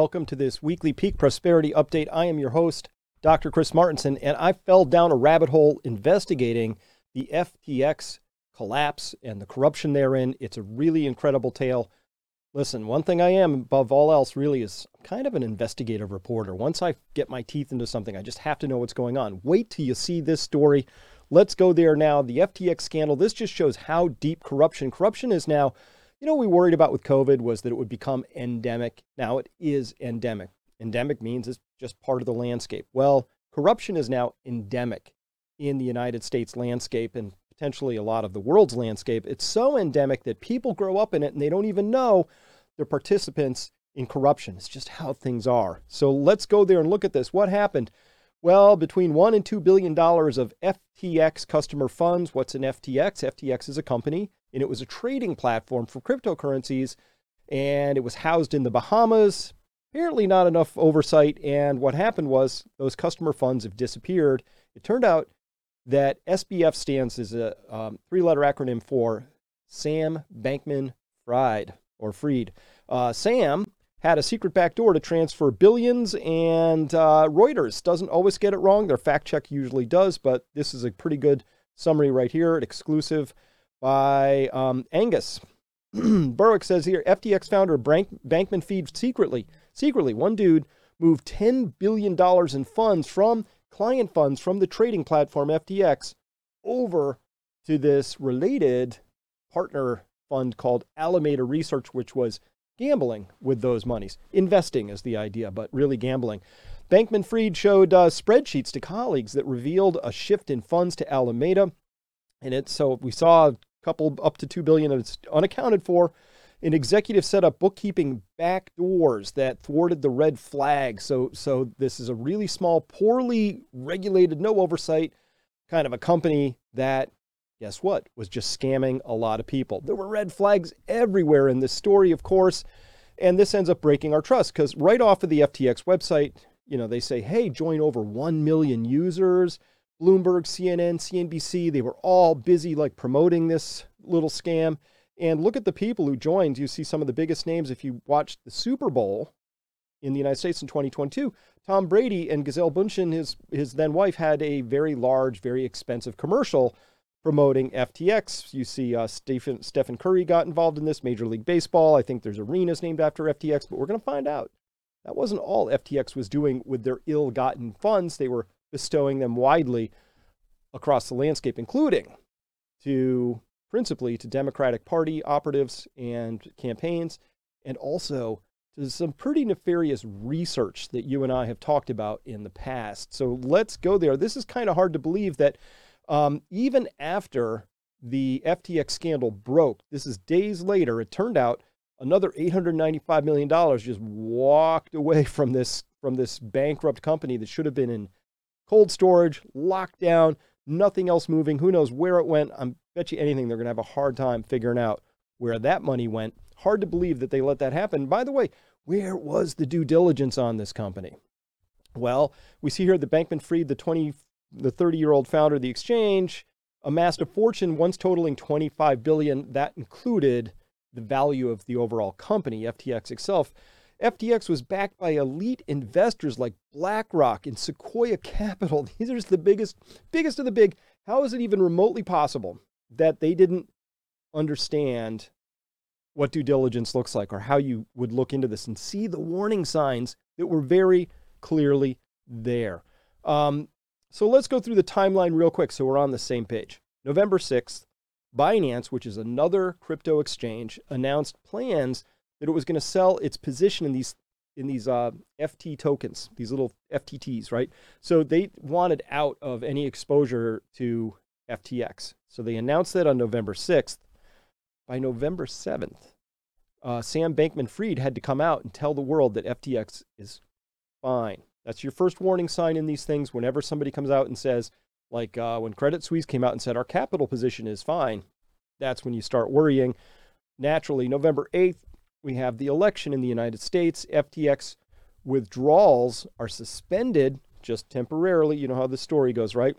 Welcome to this weekly Peak Prosperity Update. I am your host, Dr. Chris Martenson, and I fell down a rabbit hole investigating the FTX collapse and the corruption therein. It's a really incredible tale. Listen, one thing I am above all else really is kind of an investigative reporter. Once I get my teeth into something, I just have to know what's going on. Wait till you see this story. Let's go there now. The FTX scandal, this just shows how deep corruption. Corruption is now you know, we worried about with COVID was that it would become endemic. Now it is endemic. Endemic means it's just part of the landscape. Well, corruption is now endemic in the United States landscape and potentially a lot of the world's landscape. It's so endemic that people grow up in it and they don't even know they're participants in corruption. It's just how things are. So let's go there and look at this. What happened? Well, between one and two billion dollars of FTX customer funds. What's an FTX? FTX is a company and it was a trading platform for cryptocurrencies, and it was housed in the Bahamas. Apparently, not enough oversight. And what happened was those customer funds have disappeared. It turned out that SBF stands as a um, three letter acronym for Sam Bankman Fried or Freed. Uh, Sam had a secret backdoor to transfer billions, and uh, Reuters doesn't always get it wrong. Their fact check usually does, but this is a pretty good summary right here, exclusive by um, Angus. Berwick says here FTX founder Bank, Bankman Fried secretly, secretly, one dude moved $10 billion in funds from client funds from the trading platform FTX over to this related partner fund called Alameda Research, which was gambling with those monies. Investing is the idea, but really gambling. Bankman Fried showed uh, spreadsheets to colleagues that revealed a shift in funds to Alameda. And it so we saw couple up to 2 billion it's unaccounted for. An executive set up bookkeeping back doors that thwarted the red flag. So so this is a really small poorly regulated no oversight kind of a company that guess what was just scamming a lot of people. There were red flags everywhere in this story of course and this ends up breaking our trust because right off of the ftx website you know they say hey join over 1 million users Bloomberg, CNN, CNBC, they were all busy like promoting this little scam. And look at the people who joined. You see some of the biggest names. If you watched the Super Bowl in the United States in 2022, Tom Brady and Gisele Bündchen, his, his then wife, had a very large, very expensive commercial promoting FTX. You see uh, Stephen, Stephen Curry got involved in this, Major League Baseball. I think there's arenas named after FTX, but we're going to find out. That wasn't all FTX was doing with their ill gotten funds. They were bestowing them widely across the landscape, including to principally to Democratic Party operatives and campaigns, and also to some pretty nefarious research that you and I have talked about in the past. So let's go there. This is kind of hard to believe that um, even after the FTX scandal broke, this is days later, it turned out another $895 million just walked away from this from this bankrupt company that should have been in cold storage, locked down, nothing else moving. Who knows where it went? I bet you anything they're going to have a hard time figuring out where that money went. Hard to believe that they let that happen. By the way, where was the due diligence on this company? Well, we see here that Bankman Fried, the 20, the 30 year old founder of the exchange, amassed a fortune once totaling 25 billion. That included the value of the overall company, FTX itself. FTX was backed by elite investors like BlackRock and Sequoia Capital. These are the biggest, biggest of the big. How is it even remotely possible that they didn't understand what due diligence looks like or how you would look into this and see the warning signs that were very clearly there? Um, so let's go through the timeline real quick so we're on the same page. November 6th, Binance, which is another crypto exchange, announced plans that it was going to sell its position in these in these uh, FT tokens, these little FTTs, right? So they wanted out of any exposure to FTX. So they announced that on November 6th. By November 7th, uh, Sam Bankman Fried had to come out and tell the world that FTX is fine. That's your first warning sign in these things. Whenever somebody comes out and says, like uh, when Credit Suisse came out and said, our capital position is fine, that's when you start worrying. Naturally, November 8th, we have the election in the United States. FTX withdrawals are suspended just temporarily. You know how the story goes, right?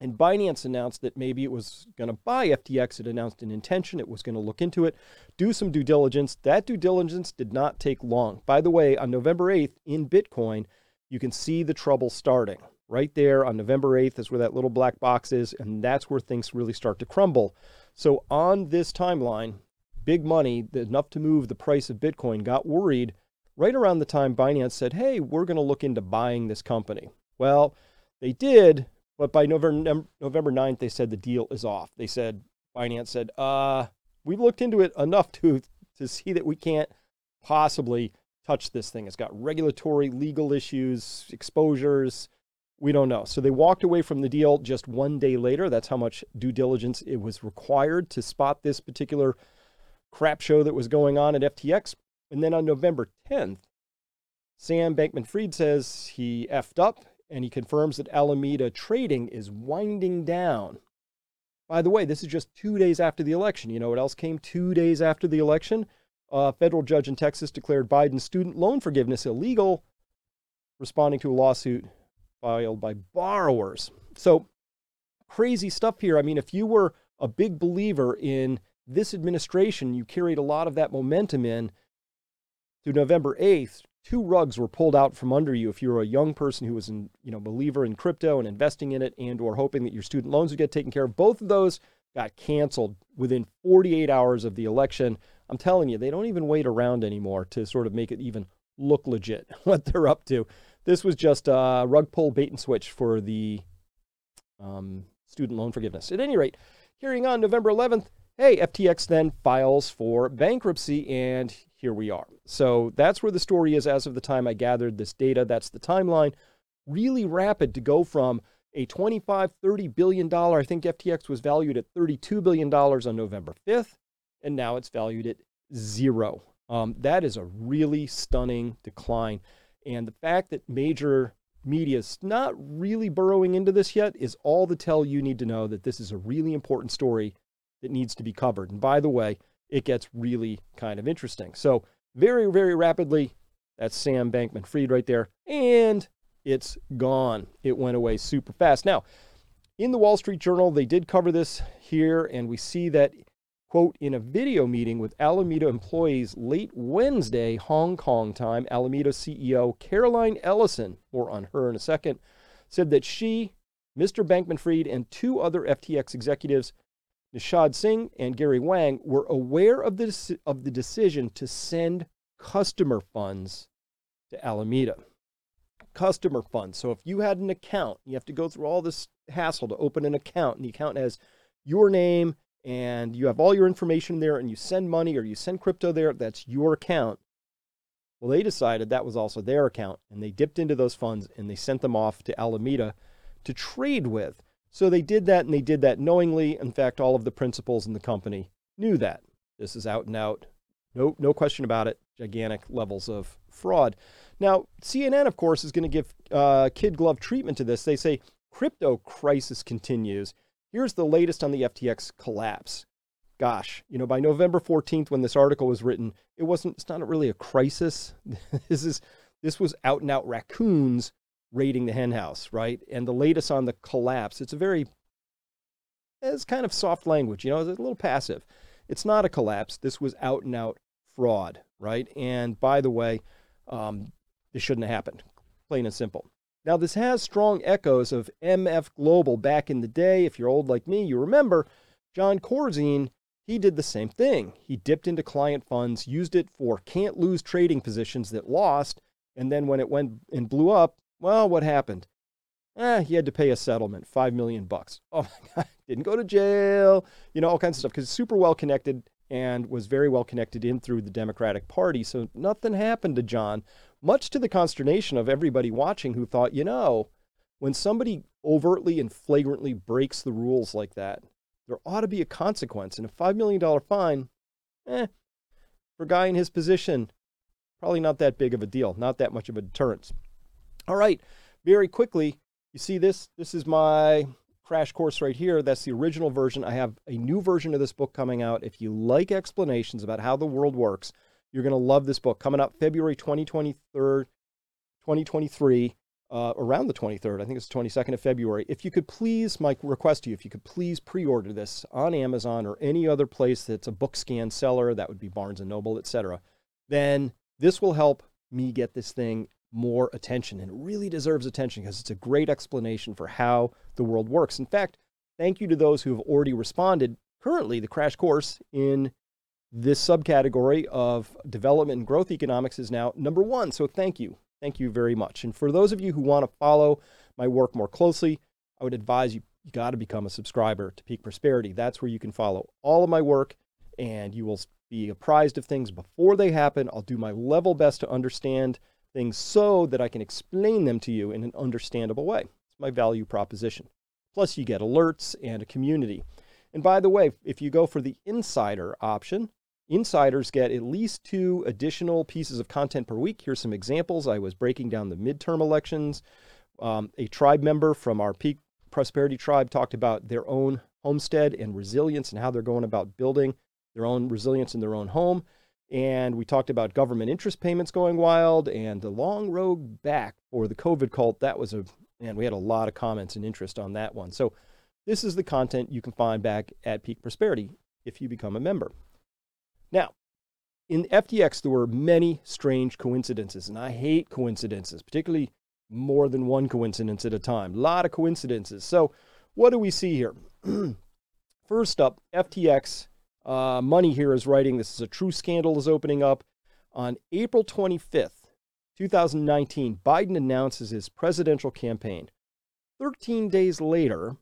And Binance announced that maybe it was going to buy FTX. It announced an intention. It was going to look into it, do some due diligence. That due diligence did not take long. By the way, on November 8th in Bitcoin, you can see the trouble starting. Right there on November 8th is where that little black box is, and that's where things really start to crumble. So, on this timeline, big money, enough to move the price of Bitcoin, got worried right around the time Binance said, hey, we're going to look into buying this company. Well, they did, but by November, November 9th, they said the deal is off. They said, Binance said, uh, we've looked into it enough to, to see that we can't possibly touch this thing. It's got regulatory, legal issues, exposures. We don't know. So they walked away from the deal just one day later. That's how much due diligence it was required to spot this particular crap show that was going on at FTX. And then on November 10th, Sam Bankman Fried says he effed up and he confirms that Alameda trading is winding down. By the way, this is just two days after the election. You know what else came two days after the election? A federal judge in Texas declared Biden's student loan forgiveness illegal, responding to a lawsuit filed by borrowers. So, crazy stuff here. I mean, if you were a big believer in this administration, you carried a lot of that momentum in to November 8th, two rugs were pulled out from under you if you were a young person who was a you know believer in crypto and investing in it and or hoping that your student loans would get taken care of. Both of those got canceled within 48 hours of the election. I'm telling you they don't even wait around anymore to sort of make it even look legit what they're up to. This was just a rug pull bait and switch for the um, student loan forgiveness. At any rate hearing on november 11th hey ftx then files for bankruptcy and here we are. So that's where the story is as of the time I gathered this data. That's the timeline. Really rapid to go from a 25, 30 billion dollar, I think FTX was valued at 32 billion dollars on November 5th, and now it's valued at zero. Um, that is a really stunning decline. And the fact that major media is not really burrowing into this yet is all the tell you need to know that this is a really important story that needs to be covered. And by the way, it gets really kind of interesting. So, very, very rapidly, that's Sam Bankman Fried right there. And it's gone. It went away super fast. Now, in the Wall Street Journal, they did cover this here, and we see that, quote, in a video meeting with Alameda employees late Wednesday, Hong Kong time, Alameda CEO Caroline Ellison, more on her in a second, said that she, Mr. Bankman Fried, and two other FTX executives Nishad Singh and Gary Wang were aware of the, of the decision to send customer funds to Alameda. Customer funds. So if you had an account, you have to go through all this hassle to open an account, and the account has your name and you have all your information there, and you send money or you send crypto there, that's your account. Well, they decided that was also their account, and they dipped into those funds and they sent them off to Alameda to trade with. So they did that and they did that knowingly. In fact, all of the principals in the company knew that. This is out and out. No, no question about it. Gigantic levels of fraud. Now, CNN, of course, is going to give uh, kid glove treatment to this. They say crypto crisis continues. Here's the latest on the FTX collapse. Gosh, you know, by November 14th, when this article was written, it wasn't. It's not really a crisis. this is this was out and out raccoons raiding the henhouse, right? And the latest on the collapse. It's a very, it's kind of soft language, you know, it's a little passive. It's not a collapse. This was out and out fraud, right? And by the way, um, this shouldn't have happened, plain and simple. Now, this has strong echoes of MF Global back in the day. If you're old like me, you remember Jon Corzine, he did the same thing. He dipped into client funds, used it for can't lose trading positions that lost, and then when it went and blew up, well, what happened? Eh, he had to pay a settlement, five million bucks. Oh my God, didn't go to jail, you know, all kinds of stuff because super well connected and was very well connected in through the Democratic Party. So nothing happened to John, much to the consternation of everybody watching who thought, you know, when somebody overtly and flagrantly breaks the rules like that, there ought to be a consequence. And a $5 million fine, eh, for a guy in his position, probably not that big of a deal, not that much of a deterrence. All right, very quickly, you see this? This is my crash course right here. That's the original version. I have a new version of this book coming out. If you like explanations about how the world works, you're going to love this book. Coming out February 2023, 2023. uh, around the 23rd. I think it's the 22nd of February. If you could please, my request to you, if you could please pre-order this on Amazon or any other place that's a book scan seller, that would be Barnes and Noble, etc., then this will help me get this thing more attention. And it really deserves attention because it's a great explanation for how the world works. In fact, thank you to those who have already responded. Currently, the crash course in this subcategory of development and growth economics is now number one. So thank you. Thank you very much. And for those of you who want to follow my work more closely, I would advise you, you got to become a subscriber to Peak Prosperity. That's where you can follow all of my work and you will be apprised of things before they happen. I'll do my level best to understand things so that I can explain them to you in an understandable way. It's my value proposition. Plus, you get alerts and a community. And by the way, if you go for the insider option, insiders get at least two additional pieces of content per week. Here's some examples. I was breaking down the midterm elections. Um, a tribe member from our Peak Prosperity Tribe talked about their own homestead and resilience and how they're going about building their own resilience in their own home. And we talked about government interest payments going wild and the long road back for the COVID cult. That was a, and we had a lot of comments and interest on that one. So this is the content you can find back at Peak Prosperity if you become a member. Now, in FTX, there were many strange coincidences, and I hate coincidences, particularly more than one coincidence at a time. A lot of coincidences. So, what do we see here? First up, FTX uh, Money here is writing this is a true scandal is opening up. On April 25th, 2019, Biden announces his presidential campaign. 13 days later,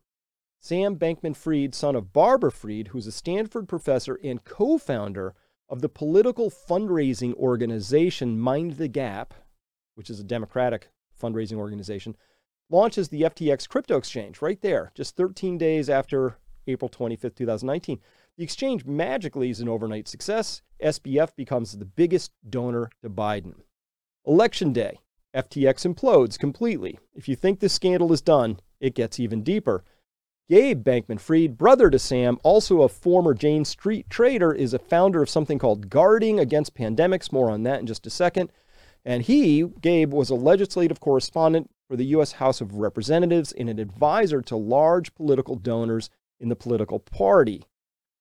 Sam Bankman Fried, son of Barbara Fried, who's a Stanford professor and co founder of the political fundraising organization Mind the Gap, which is a Democratic fundraising organization, launches the FTX crypto exchange right there, just 13 days after April 25th, 2019. The exchange magically is an overnight success. SBF becomes the biggest donor to Biden. Election day, FTX implodes completely. If you think this scandal is done, it gets even deeper. Gabe Bankman Fried, brother to Sam, also a former Jane Street trader, is a founder of something called Guarding Against Pandemics. More on that in just a second. And he, Gabe, was a legislative correspondent for the U.S. House of Representatives and an advisor to large political donors in the political party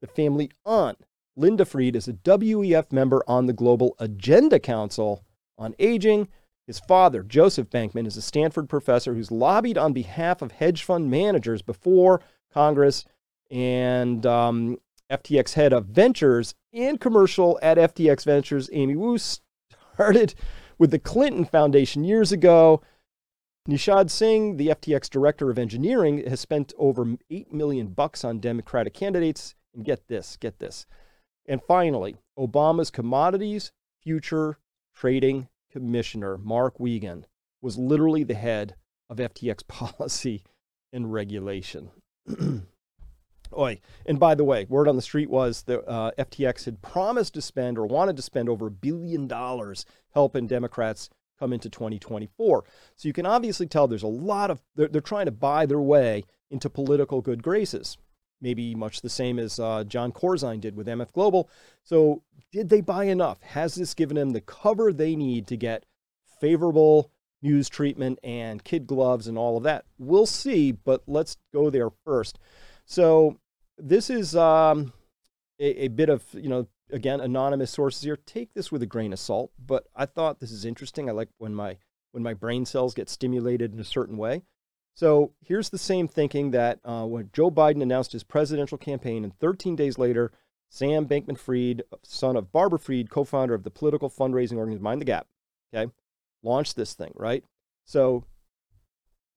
the family on. Linda Fried, is a WEF member on the Global Agenda Council on Aging. His father, Joseph Bankman, is a Stanford professor who's lobbied on behalf of hedge fund managers before Congress and um, FTX head of ventures and commercial at FTX Ventures, Amy Wu, started with the Clinton Foundation years ago. Nishad Singh, the FTX director of engineering, has spent over 8 million bucks on Democratic candidates and get this, get this. And finally, Obama's Commodities Future Trading Commissioner, Mark Wiegand, was literally the head of FTX policy and regulation. Oi. And by the way, word on the street was that uh, FTX had promised to spend or wanted to spend over a billion dollars helping Democrats come into 2024. So you can obviously tell there's a lot of, they're, they're trying to buy their way into political good graces maybe much the same as uh, Jon Corzine did with MF Global. So, did they buy enough? Has this given them the cover they need to get favorable news treatment and kid gloves and all of that? We'll see, but let's go there first. So, this is um, a, a bit of, you know, again, anonymous sources here. Take this with a grain of salt, but I thought this is interesting. I like when my when my brain cells get stimulated in a certain way. So here's the same thinking that uh, when Joe Biden announced his presidential campaign, and 13 days later, Sam Bankman Fried, son of Barbara Fried, co founder of the political fundraising organization Mind the Gap, okay, launched this thing, right? So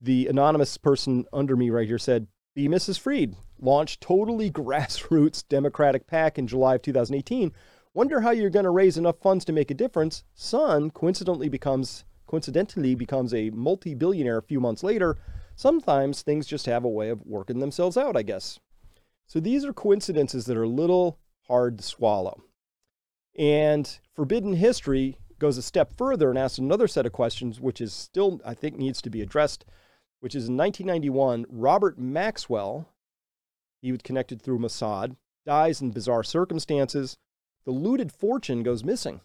the anonymous person under me right here said, Be Mrs. Fried launched totally grassroots Democratic PAC in July of 2018. Wonder how you're going to raise enough funds to make a difference. Son coincidentally becomes coincidentally becomes a multi-billionaire a few months later sometimes things just have a way of working themselves out, I guess. So these are coincidences that are a little hard to swallow. And Forbidden History goes a step further and asks another set of questions, which is still, I think, needs to be addressed, which is in 1991, Robert Maxwell, he was connected through Mossad, dies in bizarre circumstances. The looted fortune goes missing.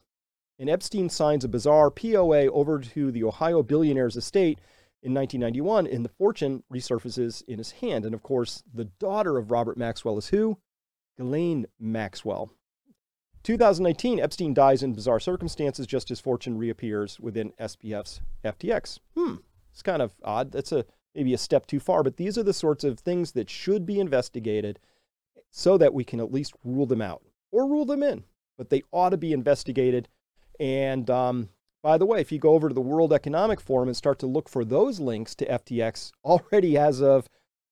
And Epstein signs a bizarre POA over to the Ohio billionaire's estate in 1991, and the fortune resurfaces in his hand. And of course, the daughter of Robert Maxwell is who? Ghislaine Maxwell. 2019, Epstein dies in bizarre circumstances, just as fortune reappears within SBF's FTX. Hmm, it's kind of odd. That's a maybe a step too far, but these are the sorts of things that should be investigated so that we can at least rule them out or rule them in. But they ought to be investigated. And um, by the way, if you go over to the World Economic Forum and start to look for those links to FTX, already as of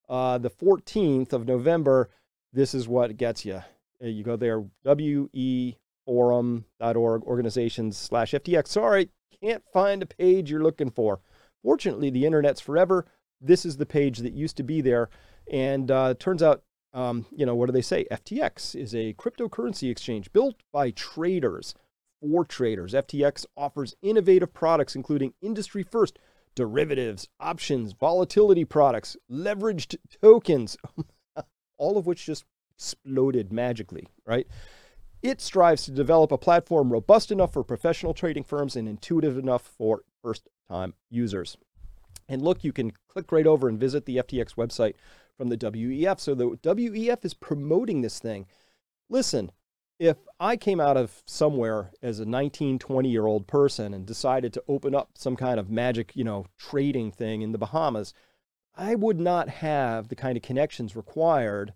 uh, the 14th of November, this is what gets you. You go there, weforum.org, organizations slash FTX. Sorry, can't find a page you're looking for. Fortunately, the internet's forever. This is the page that used to be there. And uh, turns out, um, you know, what do they say? FTX is a cryptocurrency exchange built by traders for traders. FTX offers innovative products, including industry first derivatives, options, volatility products, leveraged tokens, all of which just exploded magically, right? It strives to develop a platform robust enough for professional trading firms and intuitive enough for first time users. And look, you can click right over and visit the FTX website from the WEF. So the WEF is promoting this thing. Listen, if I came out of somewhere as a 19, 20 year old person and decided to open up some kind of magic, you know, trading thing in the Bahamas, I would not have the kind of connections required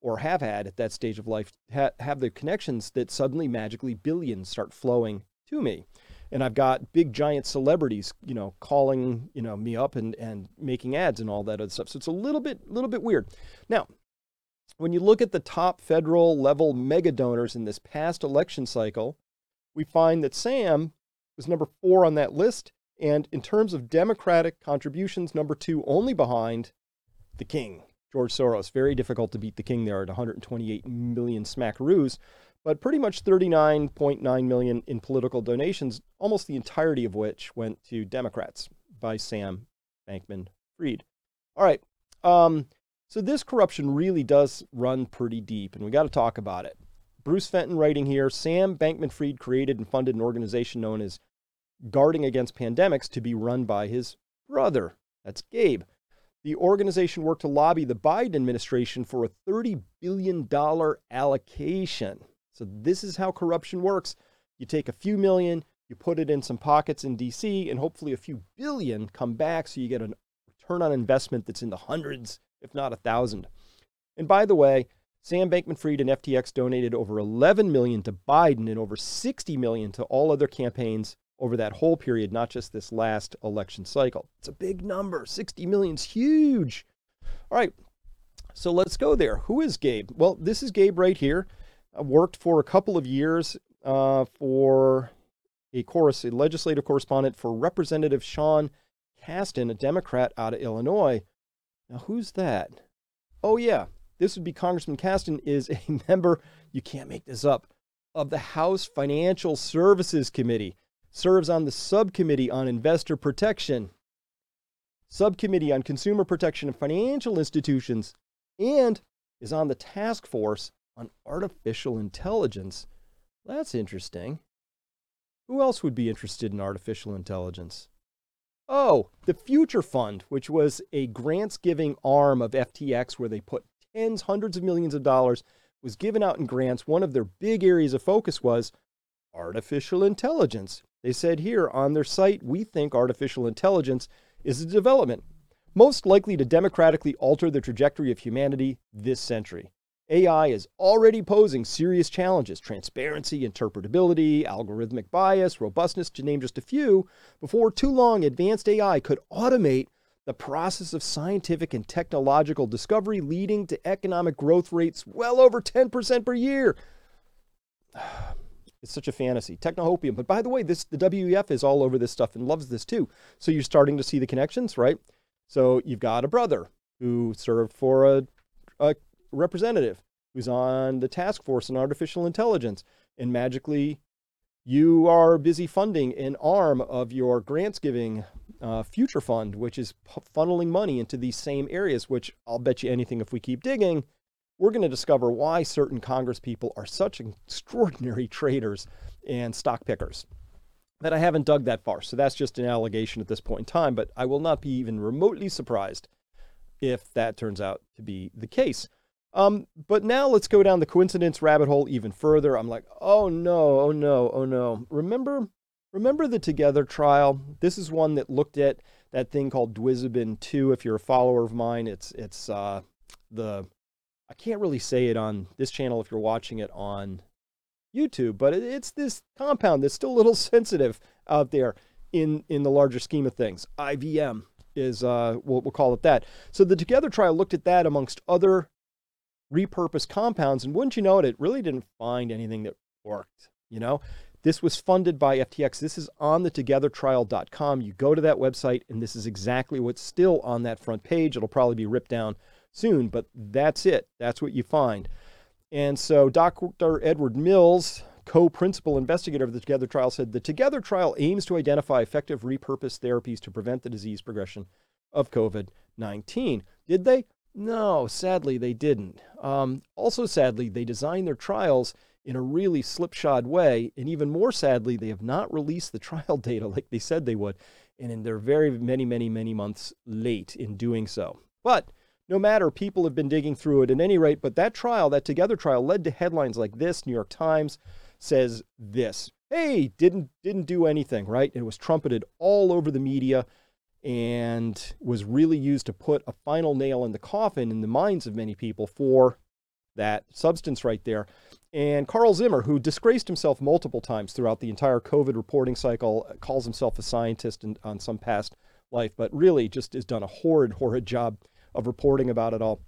or have had at that stage of life ha- have the connections that suddenly magically billions start flowing to me. And i've got big giant celebrities you know calling you know me up and and making ads and all that other stuff. So it's a little bit little bit weird. Now when you look at the top federal level mega donors in this past election cycle we find that sam was number four on that list and in terms of democratic contributions number two only behind the king George Soros. Very difficult to beat the king there at 128 million smackaroos, but pretty much 39.9 million in political donations, almost the entirety of which went to Democrats by Sam Bankman Fried. All right. Um, so this corruption really does run pretty deep, and we got to talk about it. Bruce Fenton writing here Sam Bankman Fried created and funded an organization known as Guarding Against Pandemics to be run by his brother. That's Gabe the organization worked to lobby the Biden administration for a $30 billion allocation. So, this is how corruption works. You take a few million, you put it in some pockets in DC, and hopefully a few billion come back so you get a return on investment that's in the hundreds, if not a thousand. And by the way, Sam Bankman-Fried and FTX donated over 11 million to Biden and over 60 million to all other campaigns over that whole period, not just this last election cycle. It's a big number. 60 million is huge. All right. So let's go there. Who is Gabe? Well, this is Gabe right here. I worked for a couple of years uh, for a chorus, a legislative correspondent for Representative Sean Casten, a Democrat out of Illinois. Now, who's that? Oh, yeah. This would be Congressman Casten is a member, you can't make this up, of the House Financial Services Committee serves on the Subcommittee on Investor Protection, Subcommittee on Consumer Protection of Financial Institutions, and is on the Task Force on Artificial Intelligence. That's interesting. Who else would be interested in artificial intelligence? Oh, the Future Fund, which was a grants giving arm of FTX where they put tens, hundreds of millions of dollars, was given out in grants. One of their big areas of focus was artificial intelligence. They said here on their site, we think artificial intelligence is a development most likely to democratically alter the trajectory of humanity this century. AI is already posing serious challenges transparency, interpretability, algorithmic bias, robustness, to name just a few. Before too long, advanced AI could automate the process of scientific and technological discovery, leading to economic growth rates well over 10% per year. It's such a fantasy. Technohopium. But by the way, this the WEF is all over this stuff and loves this too. So you're starting to see the connections, right? So you've got a brother who served for a, a representative who's on the task force on artificial intelligence, and magically you are busy funding an arm of your grants giving uh, future fund, which is p- funneling money into these same areas, which I'll bet you anything if we keep digging, we're going to discover why certain Congress people are such extraordinary traders and stock pickers. that I haven't dug that far. So that's just an allegation at this point in time, but I will not be even remotely surprised if that turns out to be the case. Um, but now let's go down the coincidence rabbit hole even further. I'm like, oh no, oh no, oh no. Remember, remember the Together trial? This is one that looked at that thing called Dwizabin 2. If you're a follower of mine, it's it's uh, the I can't really say it on this channel if you're watching it on YouTube, but it's this compound that's still a little sensitive out there in in the larger scheme of things. IVM is uh, we'll, we'll call it that. So the Together trial looked at that amongst other repurposed compounds. And wouldn't you know it, it really didn't find anything that worked. You know, this was funded by FTX. This is on the togethertrial.com. You go to that website, and this is exactly what's still on that front page. It'll probably be ripped down soon, but that's it. That's what you find. And so Dr. Edward Mills, co principal investigator of the Together trial, said the Together trial aims to identify effective repurposed therapies to prevent the disease progression of COVID 19. Did they? No, sadly, they didn't. Um, also, sadly, they designed their trials in a really slipshod way. And even more sadly, they have not released the trial data like they said they would. And they're very many, many, many months late in doing so. But no matter, people have been digging through it at any rate. But that trial, that Together trial, led to headlines like this New York Times says this. Hey, didn't didn't do anything, right? It was trumpeted all over the media and was really used to put a final nail in the coffin in the minds of many people for that substance right there. And Carl Zimmer, who disgraced himself multiple times throughout the entire COVID reporting cycle, calls himself a scientist in, on some past life, but really just has done a horrid, horrid job of reporting about it all.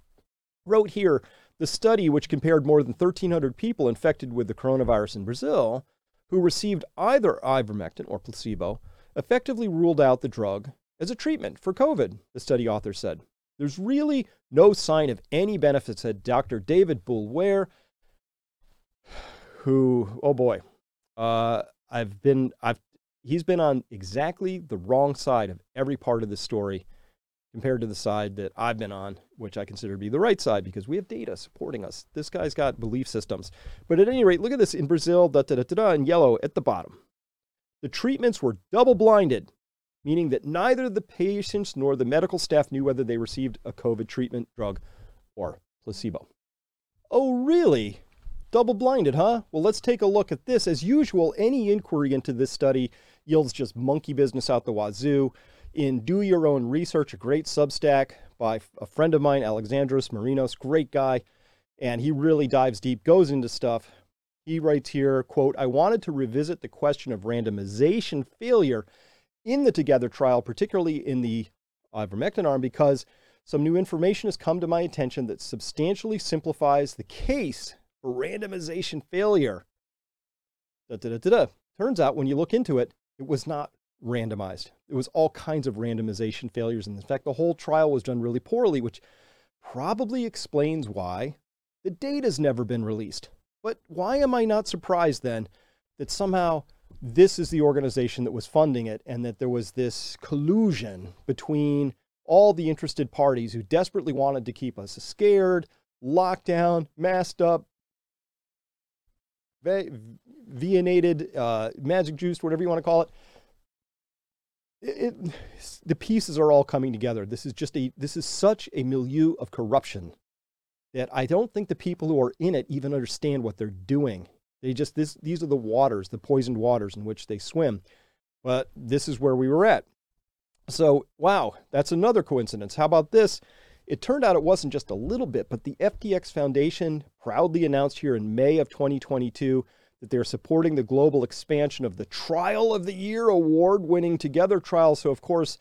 Wrote here the study, which compared more than 1,300 people infected with the coronavirus in Brazil who received either ivermectin or placebo, effectively ruled out the drug as a treatment for COVID, the study author said. There's really no sign of any benefit, said Dr. David Boulware, who, oh boy, uh, I've been, I've, he's been on exactly the wrong side of every part of the story compared to the side that I've been on, which I consider to be the right side because we have data supporting us. This guy's got belief systems. But at any rate, look at this in Brazil, da da da da, in yellow at the bottom. The treatments were double blinded meaning that neither the patients nor the medical staff knew whether they received a COVID treatment, drug, or placebo. Oh, really? Double blinded, huh? Well, let's take a look at this. As usual, any inquiry into this study yields just monkey business out the wazoo. In Do Your Own Research, a great substack by a friend of mine, Alexandros Marinos, great guy, and he really dives deep, goes into stuff. He writes here, quote, I wanted to revisit the question of randomization failure in the Together trial, particularly in the uh, ivermectin arm, because some new information has come to my attention that substantially simplifies the case for randomization failure. Da, da, da, Turns out when you look into it, it was not randomized. It was all kinds of randomization failures. And in fact, the whole trial was done really poorly, which probably explains why the data's never been released. But why am I not surprised then that somehow this is the organization that was funding it, and that there was this collusion between all the interested parties who desperately wanted to keep us scared, locked down, masked up, venated, uh, magic juiced, whatever you want to call it. It, it, the pieces are all coming together. This is just a this is such a milieu of corruption that I don't think the people who are in it even understand what they're doing. They just this these are the waters, the poisoned waters in which they swim. But this is where we were at. So, wow, that's another coincidence. How about this? It turned out it wasn't just a little bit, but the FTX Foundation proudly announced here in May of 2022 that they're supporting the global expansion of the Trial of the Year award winning Together trial. So, of course,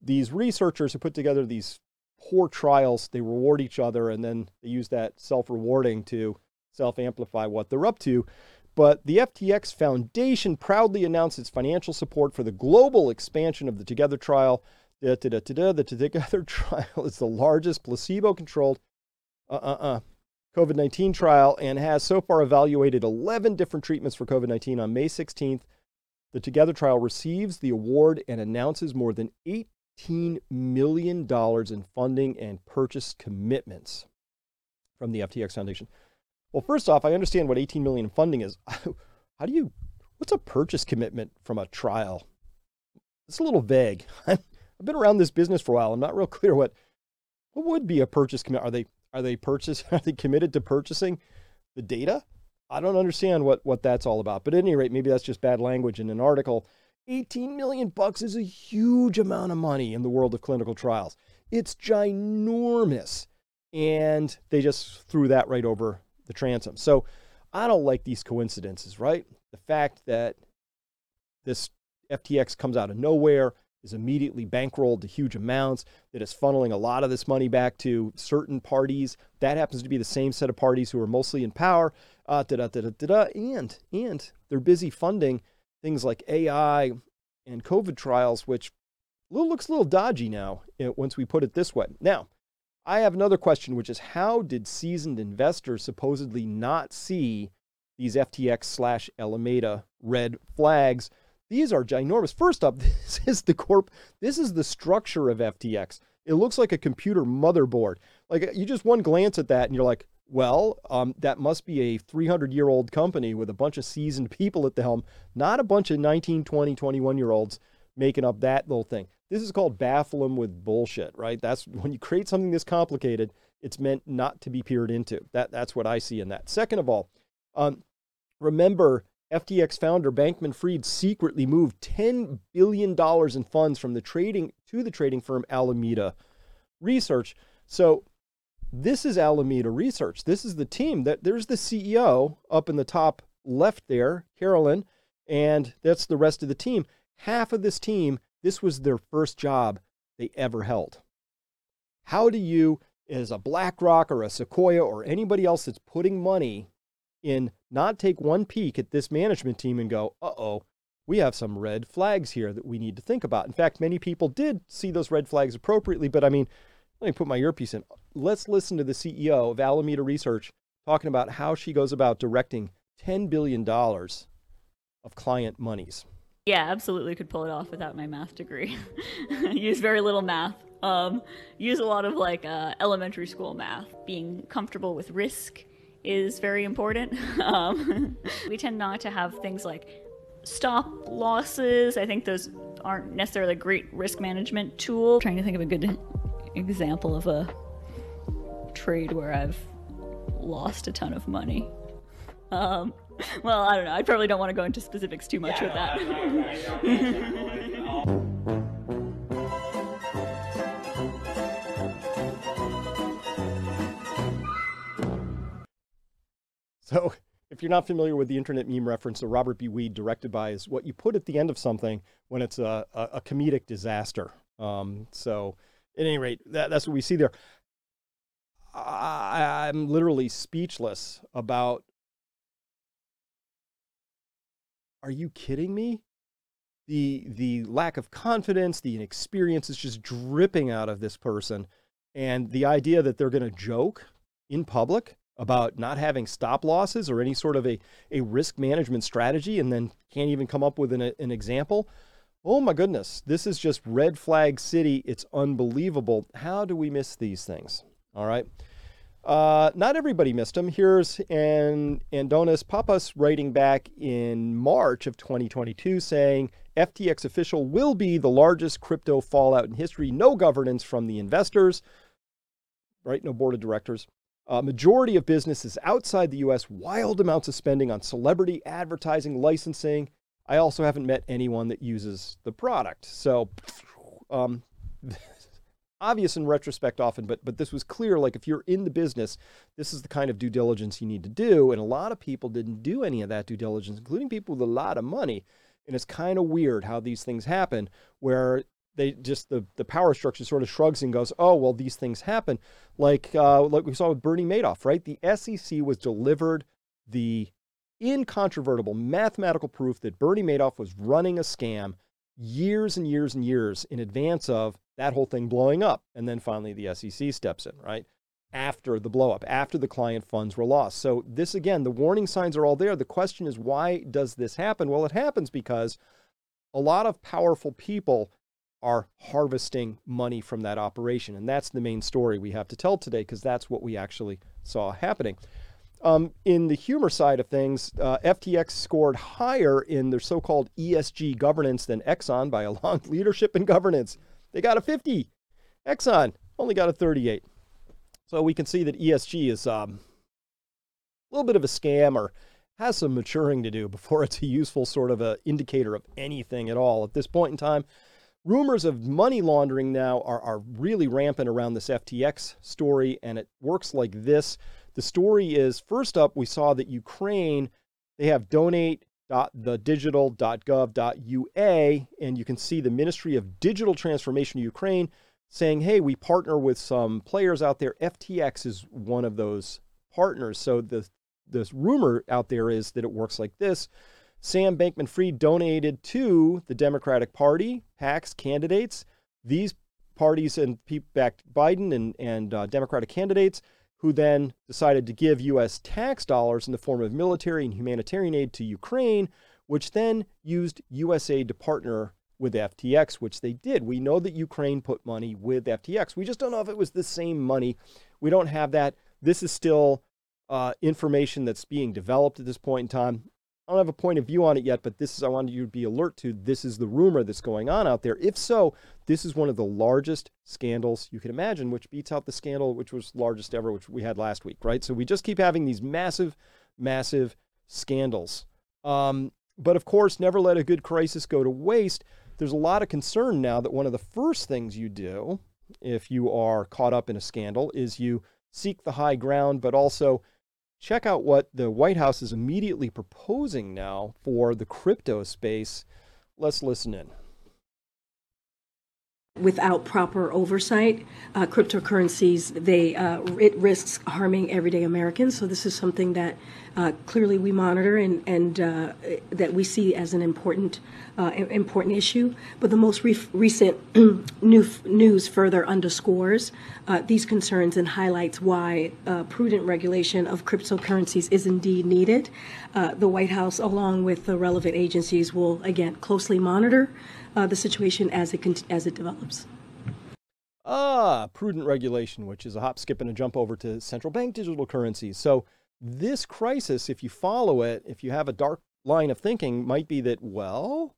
these researchers who put together these poor trials, they reward each other and then they use that self rewarding to self amplify what they're up to. But the FTX Foundation proudly announced its financial support for the global expansion of the Together trial. Da, da, da, the Together trial is the largest placebo controlled uh, uh, uh, COVID 19 trial and has so far evaluated 11 different treatments for COVID 19. On May 16th, the Together trial receives the award and announces more than $18 million in funding and purchase commitments from the FTX Foundation. Well, first off, I understand what 18 million funding is. How do you what's a purchase commitment from a trial? It's a little vague. I've been around this business for a while. I'm not real clear what what would be a purchase commitment. Are they are they purchase are they committed to purchasing the data? I don't understand what what that's all about. But at any rate, maybe that's just bad language in an article. 18 million bucks is a huge amount of money in the world of clinical trials. It's ginormous. And they just threw that right over the transom. So I don't like these coincidences, right? The fact that this FTX comes out of nowhere, is immediately bankrolled to huge amounts, that is funneling a lot of this money back to certain parties. That happens to be the same set of parties who are mostly in power. Uh, da, da, da, and, and they're busy funding things like AI and COVID trials, which looks a little dodgy now eh, once we put it this way. Now, I have another question, which is how did seasoned investors supposedly not see these FTX slash Alameda red flags? These are ginormous. First up, this is the corp. This is the structure of FTX. It looks like a computer motherboard. Like you just one glance at that and you're like, well, um, that must be a 300 year old company with a bunch of seasoned people at the helm, not a bunch of 19, 20, 21 year olds making up that little thing. This is called baffle them with bullshit, right? That's when you create something this complicated, it's meant not to be peered into. That, that's what I see in that. Second of all, um, remember FTX founder Bankman Fried secretly moved $10 billion in funds from the trading to the trading firm Alameda Research. So this is Alameda Research. This is the team that there's the CEO up in the top left there, Carolyn, and that's the rest of the team. Half of this team, this was their first job they ever held. How do you, as a BlackRock or a Sequoia or anybody else that's putting money in, not take one peek at this management team and go, uh oh, we have some red flags here that we need to think about. In fact, many people did see those red flags appropriately, but I mean, let me put my earpiece in. Let's listen to the CEO of Alameda Research talking about how she goes about directing $10 billion of client monies. Yeah, absolutely could pull it off without my math degree. use very little math. Um, use a lot of like uh, elementary school math. Being comfortable with risk is very important. Um, we tend not to have things like stop losses. I think those aren't necessarily a great risk management tool. I'm trying to think of a good example of a trade where I've lost a ton of money. Um, well, I don't know. I probably don't want to go into specifics too much yeah, with that. So, if you're not familiar with the internet meme reference that Robert B. Weide directed by, is what you put at the end of something when it's a, a, a comedic disaster. Um, so, at any rate, that, that's what we see there. I'm literally speechless about. Are you kidding me? The the lack of confidence, the inexperience is just dripping out of this person, and the idea that they're going to joke in public about not having stop losses or any sort of a, a risk management strategy and then can't even come up with an, an example. Oh my goodness, this is just red flag city. It's unbelievable. How do we miss these things? All right. Uh, not everybody missed him. Here's an Andonis Papas writing back in March of 2022 saying FTX official will be the largest crypto fallout in history. No governance from the investors, right? No board of directors. Uh, majority of businesses outside the US, wild amounts of spending on celebrity advertising, licensing. I also haven't met anyone that uses the product. So, um, obvious in retrospect often, but but this was clear. Like if you're in the business, this is the kind of due diligence you need to do. And a lot of people didn't do any of that due diligence, including people with a lot of money. And it's kind of weird how these things happen, where they just the the power structure sort of shrugs and goes, "Oh, well, these things happen." Like uh, like we saw with Bernie Madoff, right? The SEC was delivered the incontrovertible mathematical proof that Bernie Madoff was running a scam years and years and years in advance of that whole thing blowing up, and then finally the SEC steps in, right? After the blowup, after the client funds were lost. So this again, the warning signs are all there. The question is, why does this happen? Well, it happens because a lot of powerful people are harvesting money from that operation. And that's the main story we have to tell today because that's what we actually saw happening. Um, in the humor side of things, uh, FTX scored higher in their so called ESG governance than Exxon by a long leadership and governance. They got a 50. Exxon only got a 38. So we can see that ESG is um, a little bit of a scam or has some maturing to do before it's a useful sort of a indicator of anything at all. At this point in time, rumors of money laundering now are, are really rampant around this FTX story, and it works like this. The story is first up, we saw that Ukraine, they have donate.thedigital.gov.ua, and you can see the Ministry of Digital Transformation of Ukraine saying, hey, we partner with some players out there. FTX is one of those partners. So the this rumor out there is that it works like this. Sam Bankman Fried donated to the Democratic Party, PACs, candidates. These parties and backed Biden and, and uh, Democratic candidates who then decided to give U.S. tax dollars in the form of military and humanitarian aid to Ukraine, which then used USAID to partner with FTX, which they did. We know that Ukraine put money with FTX. We just don't know if it was the same money. We don't have that. This is still uh, information that's being developed at this point in time. I don't have a point of view on it yet, but this is, I wanted you to be alert to this is the rumor that's going on out there. If so, this is one of the largest scandals you can imagine, which beats out the scandal, which was largest ever, which we had last week, right? So we just keep having these massive, massive scandals. Um, but of course, never let a good crisis go to waste. There's a lot of concern now that one of the first things you do if you are caught up in a scandal is you seek the high ground, but also check out what the White House is immediately proposing now for the crypto space. Let's listen in. Without proper oversight, uh, cryptocurrencies they uh, it risks harming everyday Americans. So this is something that uh, clearly we monitor and and uh, that we see as an important uh, important issue. But the most re- recent new news further underscores uh, these concerns and highlights why prudent regulation of cryptocurrencies is indeed needed. the White House, along with the relevant agencies, will again closely monitor uh, the situation as it as it develops. Ah, prudent regulation, which is a hop, skip, and a jump over to central bank digital currencies. So this crisis, if you follow it, if you have a dark line of thinking, might be that well,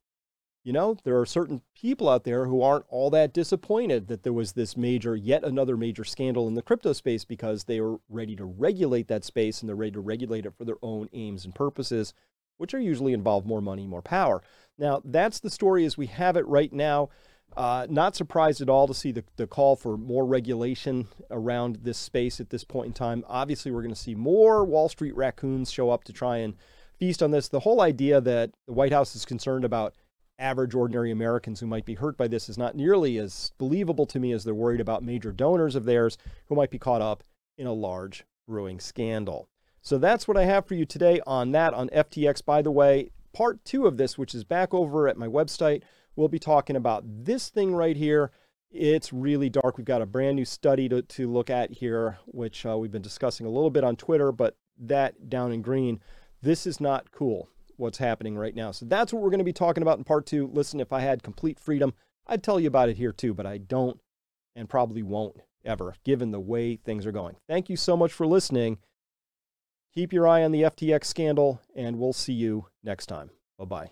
you know, there are certain people out there who aren't all that disappointed that there was this major, yet another major scandal in the crypto space because they are ready to regulate that space and they're ready to regulate it for their own aims and purposes, which are usually involve more money, more power. Now, that's the story as we have it right now. Uh, not surprised at all to see the, the call for more regulation around this space at this point in time. Obviously, we're going to see more Wall Street raccoons show up to try and feast on this. The whole idea that the White House is concerned about average, ordinary Americans who might be hurt by this is not nearly as believable to me as they're worried about major donors of theirs who might be caught up in a large brewing scandal. So that's what I have for you today on that on FTX. By the way, part two of this, which is back over at my website, we'll be talking about this thing right here. It's really dark. We've got a brand new study to, to look at here, which uh, we've been discussing a little bit on Twitter, but that down in green, this is not cool what's happening right now. So that's what we're going to be talking about in part two. Listen, if I had complete freedom, I'd tell you about it here too, but I don't and probably won't ever, given the way things are going. Thank you so much for listening. Keep your eye on the FTX scandal, and we'll see you next time. Bye bye.